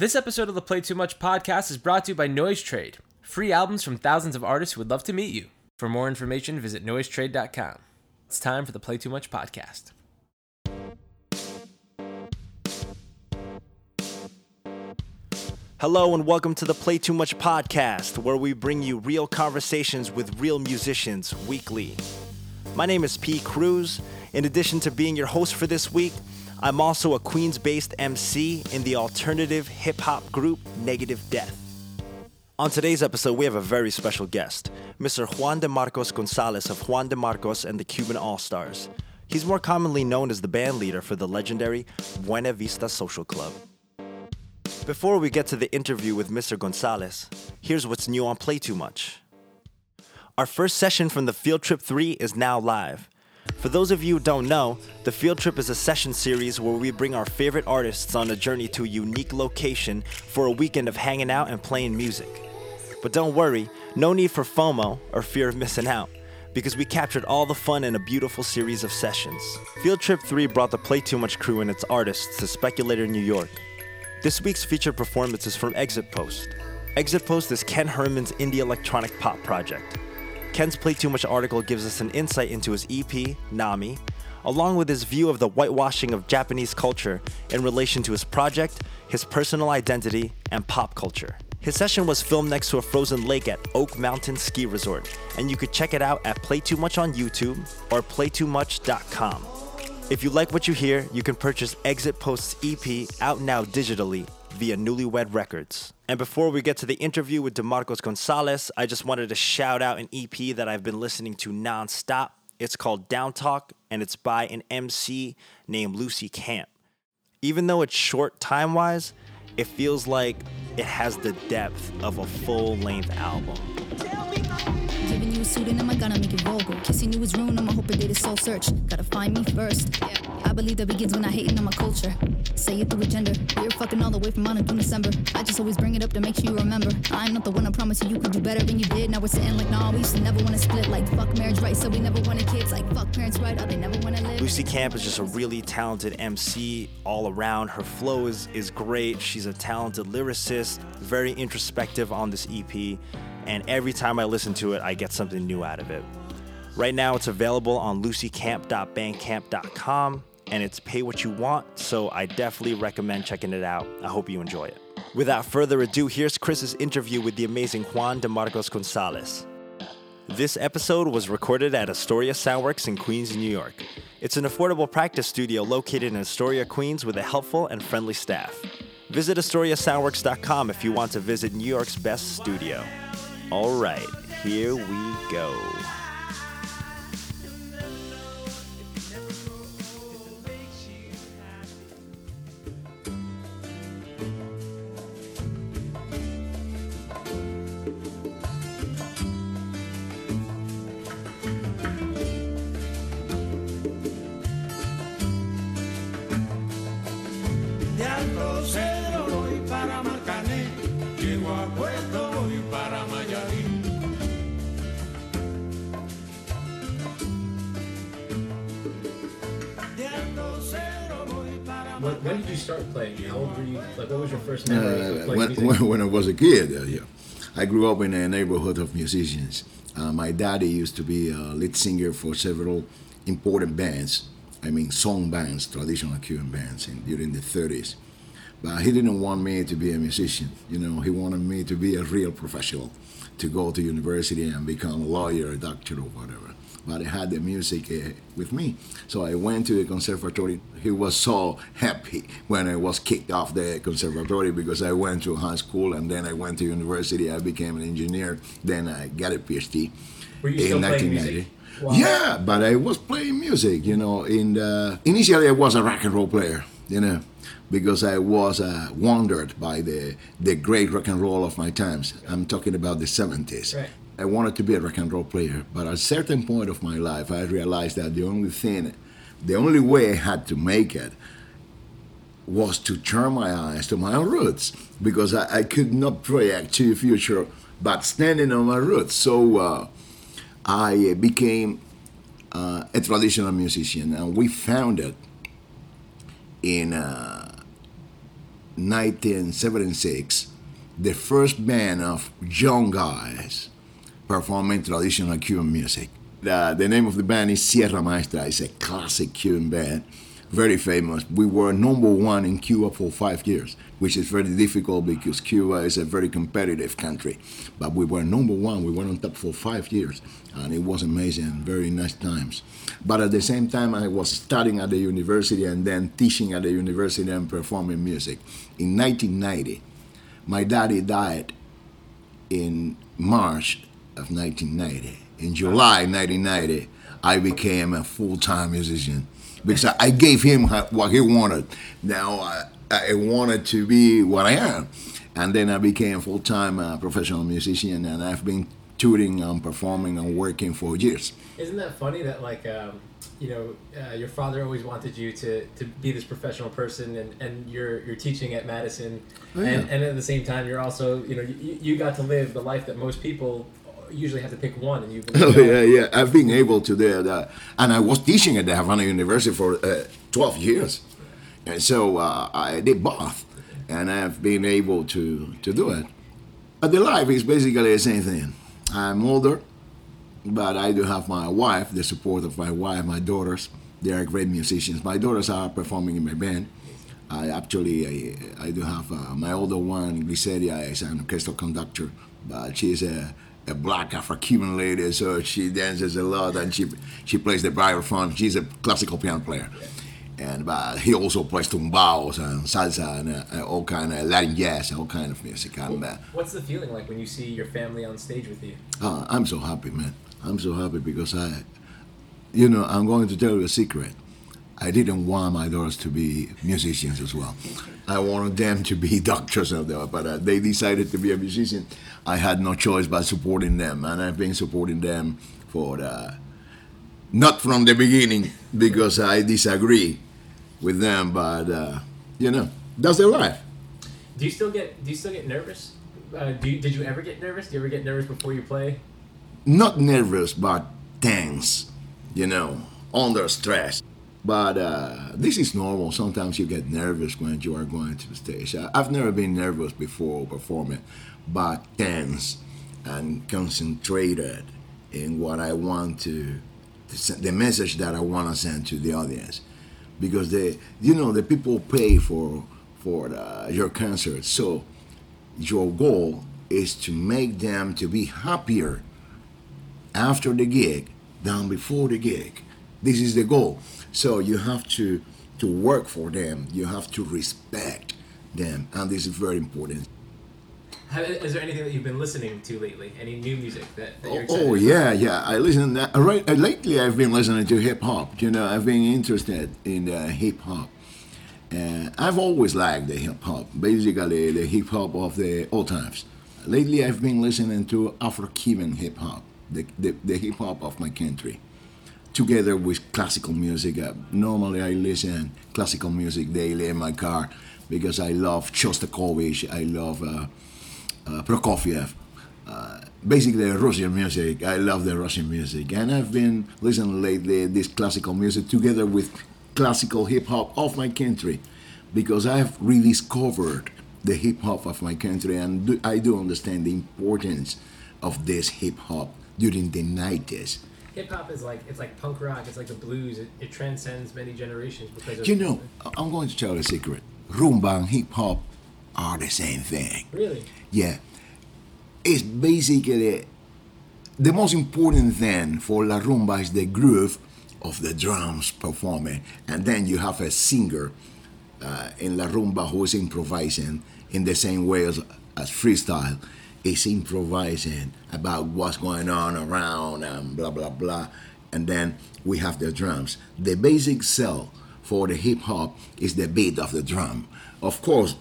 This episode of the Play Too Much podcast is brought to you by NoiseTrade. Free albums from thousands of artists who would love to meet you. For more information, visit noisetrade.com. It's time for the Play Too Much podcast. Hello and welcome to the Play Too Much podcast, where we bring you real conversations with real musicians weekly. My name is P. Cruz. In addition to being your host for this week, I'm also a Queens based MC in the alternative hip hop group Negative Death. On today's episode, we have a very special guest, Mr. Juan de Marcos Gonzalez of Juan de Marcos and the Cuban All Stars. He's more commonly known as the band leader for the legendary Buena Vista Social Club. Before we get to the interview with Mr. Gonzalez, here's what's new on Play Too Much. Our first session from the Field Trip 3 is now live. For those of you who don't know, the Field Trip is a session series where we bring our favorite artists on a journey to a unique location for a weekend of hanging out and playing music. But don't worry, no need for FOMO or fear of missing out, because we captured all the fun in a beautiful series of sessions. Field Trip 3 brought the Play Too Much crew and its artists to Speculator, New York. This week's featured performance is from Exit Post. Exit Post is Ken Herman's indie electronic pop project. Ken's Play Too Much article gives us an insight into his EP, Nami, along with his view of the whitewashing of Japanese culture in relation to his project, his personal identity, and pop culture. His session was filmed next to a frozen lake at Oak Mountain Ski Resort, and you could check it out at Play Too Much on YouTube or playtoomuch.com. If you like what you hear, you can purchase Exit Post's EP out now digitally via Newlywed Records. And before we get to the interview with de Marcos Gonzalez, I just wanted to shout out an EP that I've been listening to nonstop. It's called Down Talk, and it's by an MC named Lucy Camp. Even though it's short time wise, it feels like it has the depth of a full length album. Giving you a I'm gonna make it. Kissing you is ruin, I'ma did soul search. Gotta find me first. I believe that begins when I hating on my culture. Say it through a gender. We're fucking all the way from Monaco, December. I just always bring it up to make sure you remember. I'm not the one I promise you you could do better than you did. Now we're sitting like, nah, we used to never wanna split. Like, fuck marriage right, so we never wanted kids. Like, fuck parents right, oh, they never wanna live. Lucy Camp is just a really talented MC all around. Her flow is, is great. She's a talented lyricist, very introspective on this EP, and every time I listen to it, I get something new out of it. Right now, it's available on lucycamp.bandcamp.com, and it's pay what you want, so I definitely recommend checking it out. I hope you enjoy it. Without further ado, here's Chris's interview with the amazing Juan de Marcos Gonzalez. This episode was recorded at Astoria Soundworks in Queens, New York. It's an affordable practice studio located in Astoria, Queens, with a helpful and friendly staff. Visit AstoriaSoundworks.com if you want to visit New York's best studio. All right, here we go. When, when did you start playing? How old were you? Like, what was your first memory Uh, playing when, music? when, when I was a kid, uh, yeah. I grew up in a neighborhood of musicians. Uh, my daddy used to be a lead singer for several important bands. I mean, song bands, traditional Cuban bands, in, during the 30s. But he didn't want me to be a musician. You know, he wanted me to be a real professional, to go to university and become a lawyer, a doctor, or whatever. But I had the music uh, with me. So I went to the conservatory. He was so happy when I was kicked off the conservatory because I went to high school and then I went to university. I became an engineer. Then I got a PhD Were you still playing music? Wow. Yeah, but I was playing music, you know. In the, initially, I was a rock and roll player, you know, because I was uh, wandered by the the great rock and roll of my times. I'm talking about the 70s. Right. I wanted to be a rock and roll player, but at a certain point of my life, I realized that the only thing, the only way I had to make it was to turn my eyes to my own roots because I, I could not project to the future but standing on my roots. So uh, I became uh, a traditional musician, and we founded in uh, 1976, the first band of young guys performing traditional Cuban music. The, the name of the band is Sierra Maestra. It's a classic Cuban band, very famous. We were number one in Cuba for five years, which is very difficult because Cuba is a very competitive country. But we were number one. We were on top for five years, and it was amazing. Very nice times. But at the same time, I was studying at the university and then teaching at the university and performing music. In 1990, my daddy died in March of 1990. In July 1990, I became a full-time musician because I, I gave him what he wanted. Now I, I wanted to be what I am, and then I became a full-time uh, professional musician, and I've been touring and performing and working for years. Isn't that funny that like um, you know uh, your father always wanted you to, to be this professional person and, and you're you're teaching at Madison Oh, yeah. and, and at the same time you're also you know you, you got to live the life that most people usually have to pick one and been Oh yeah, yeah. I've been able to do that, and I was teaching at the Havana University for uh, 12 years, and so uh, I did both, and I've been able to to do it. But the life is basically the same thing. I'm older, but I do have my wife, the support of my wife, my daughters. They are great musicians. My daughters are performing in my band. I actually I, I do have uh, my older one, Gliceria, is an orchestral conductor, but she's a, a black Afro-Cuban lady, so she dances a lot and she she plays the vibraphone. She's a classical piano player, and but he also plays tumbaos and salsa and uh, all kind of Latin jazz, all kind of music. And uh, What's the feeling like when you see your family on stage with you? uh, I'm so happy, man. I'm so happy because I, you know, I'm going to tell you a secret. I didn't want my daughters to be musicians as well. I wanted them to be doctors of the, but uh, they decided to be a musician. I had no choice but supporting them, and I've been supporting them for uh, not from the beginning because I disagree with them, but uh, you know, that's their life. Do you still get Do you still get nervous? Uh, do you, did you ever get nervous? Do you ever get nervous before you play? not nervous but tense you know under stress but uh, this is normal sometimes you get nervous when you are going to the stage I- i've never been nervous before performing but tense and concentrated in what i want to, the message that i want to send to the audience because they you know the people pay for for the, your concert so your goal is to make them to be happier after the gig than before the gig. This is the goal. So you have to to work for them. You have to respect them, and this is very important. Have, is there anything that you've been listening to lately? Any new music that, that you're Oh, excited oh about? yeah, yeah. I listen. Uh, right uh, lately, I've been listening to hip hop. You know, I've been interested in uh, hip hop. And I've always liked the hip hop, basically the hip hop of the old times. Lately, I've been listening to Afro-Cuban hip hop, the, the, the hip hop of my country, together with classical music. Uh, normally, I listen classical music daily in my car because I love Shostakovich, I love uh, uh, Prokofiev. Uh, basically, Russian music. I love the Russian music, and I've been listening lately this classical music together with classical hip hop of my country, because I've rediscovered the hip hop of my country, and do, I do understand the importance of this hip hop during the 90s. Hip hop is like it's like punk rock. It's like the blues. It, it transcends many generations because of You know, I'm going to tell a secret. Rumba and hip hop are the same thing. Really, Yeah. It's basically the most important thing for La Rumba is the groove of the drums performing. And then you have a singer uh, in La Rumba who is improvising in the same way as, as freestyle. Is improvising about what's going on around and blah blah blah. And then we have the drums. The basic cell for the hip hop is the beat of the drum. Of course,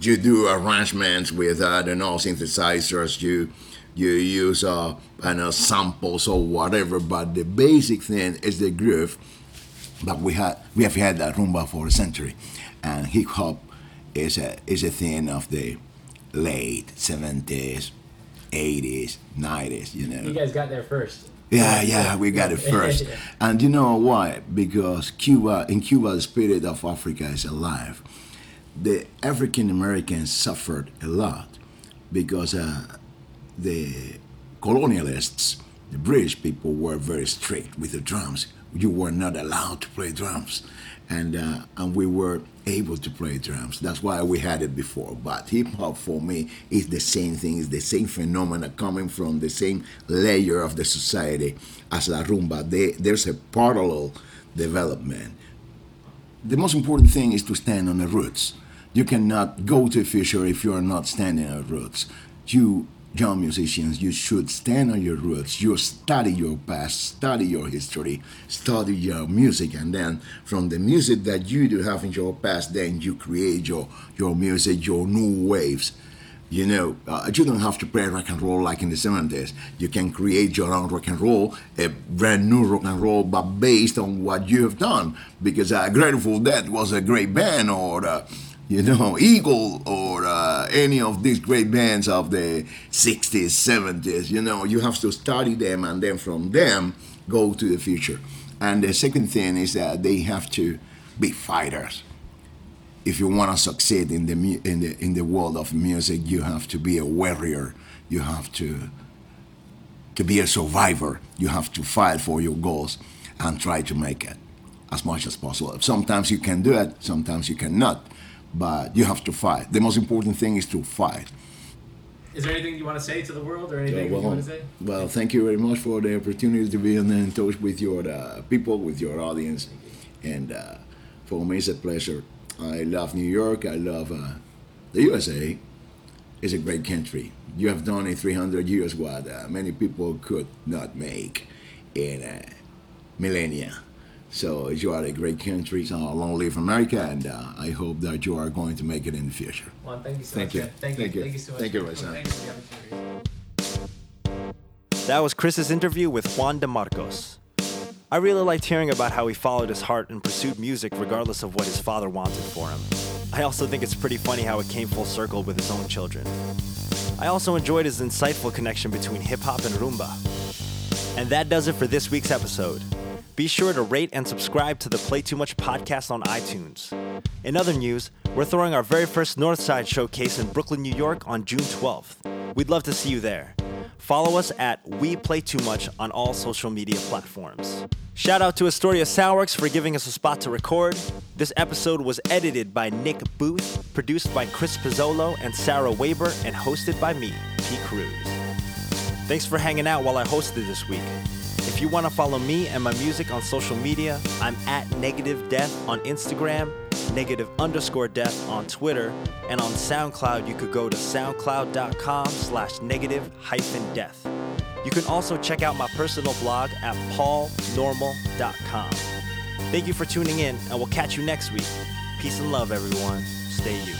you do arrangements with uh, I don't synthesizers. You you use uh, know samples or whatever, but the basic thing is the groove. But we had we have had that rumba for a century, and hip hop is a is a thing of the late seventies, eighties, nineties. You know. you guys got there first. Yeah, yeah, we got it first. And you know why? Because Cuba, in Cuba, the spirit of Africa is alive. the African Americans suffered a lot because uh, the colonialists, the British people, were very strict with the drums. You were not allowed to play drums, and uh, and we were able to play drums. That's why we had it before. But hip hop for me is the same thing. It's the same phenomena coming from the same layer of the society as la rumba. They, there's a parallel development. The most important thing is to stand on the roots. You cannot go to the future if you are not standing on roots. You young musicians, you should stand on your roots. You study your past, study your history, study your music, and then from the music that you do have in your past, then you create your your music, your new waves. You know, uh, you don't have to play rock and roll like in the 70s. You can create your own rock and roll, a brand new rock and roll, but based on what you have done. Because uh, Grateful Dead was a great band, or uh, you know, Eagle or any of these great bands of the 60s, 70s. You know, you have to study them and then from them go to the future. And the second thing is that they have to be fighters. If you want to succeed in the in the in the world of music, you have to be a warrior. You have to to be a survivor. You have to fight for your goals and try to make it as much as possible. Sometimes you can do it, sometimes you cannot, but you have to fight. The most important thing is to fight. Is there anything you want to say to the world or anything well, you want to say? well, thank you very much for the opportunity to be in touch with your uh, people, with your audience, and uh, for me it's a pleasure. I love New York. I love uh, the USA. It's a great country. You have done in 300 years what uh, many people could not make in millennia. So you are a great country. So long live America, and uh, I hope that you are going to make it in the future. Well, thank you so Thank much. you. Thank, Thank you. you. Thank you so much. Thank you, Well, Raisan. For the. That was Chris's interview with Juan de Marcos. I really liked hearing about how he followed his heart and pursued music regardless of what his father wanted for him. I also think it's pretty funny how it came full circle with his own children. I also enjoyed his insightful connection between hip hop and rumba. And that does it for this week's episode. Be sure to rate and subscribe to the Play Too Much podcast on iTunes. In other news, we're throwing our very first Northside showcase in Brooklyn, New York on June 12th. We'd love to see you there. Follow us at We Play Too Much on all social media platforms. Shout out to Astoria Soundworks for giving us a spot to record. This episode was edited by Nick Booth, produced by Chris Pizzolo and Sarah Weber, and hosted by me, P. Cruz. Thanks for hanging out while I hosted this week. If you want to follow me and my music on social media, I'm at Negative Death on Instagram, negative underscore death on Twitter, and on SoundCloud you could go to soundcloud.com slash negative hyphen death. You can also check out my personal blog at paulnormal.com. Thank you for tuning in, and we'll catch you next week. Peace and love, everyone. Stay you.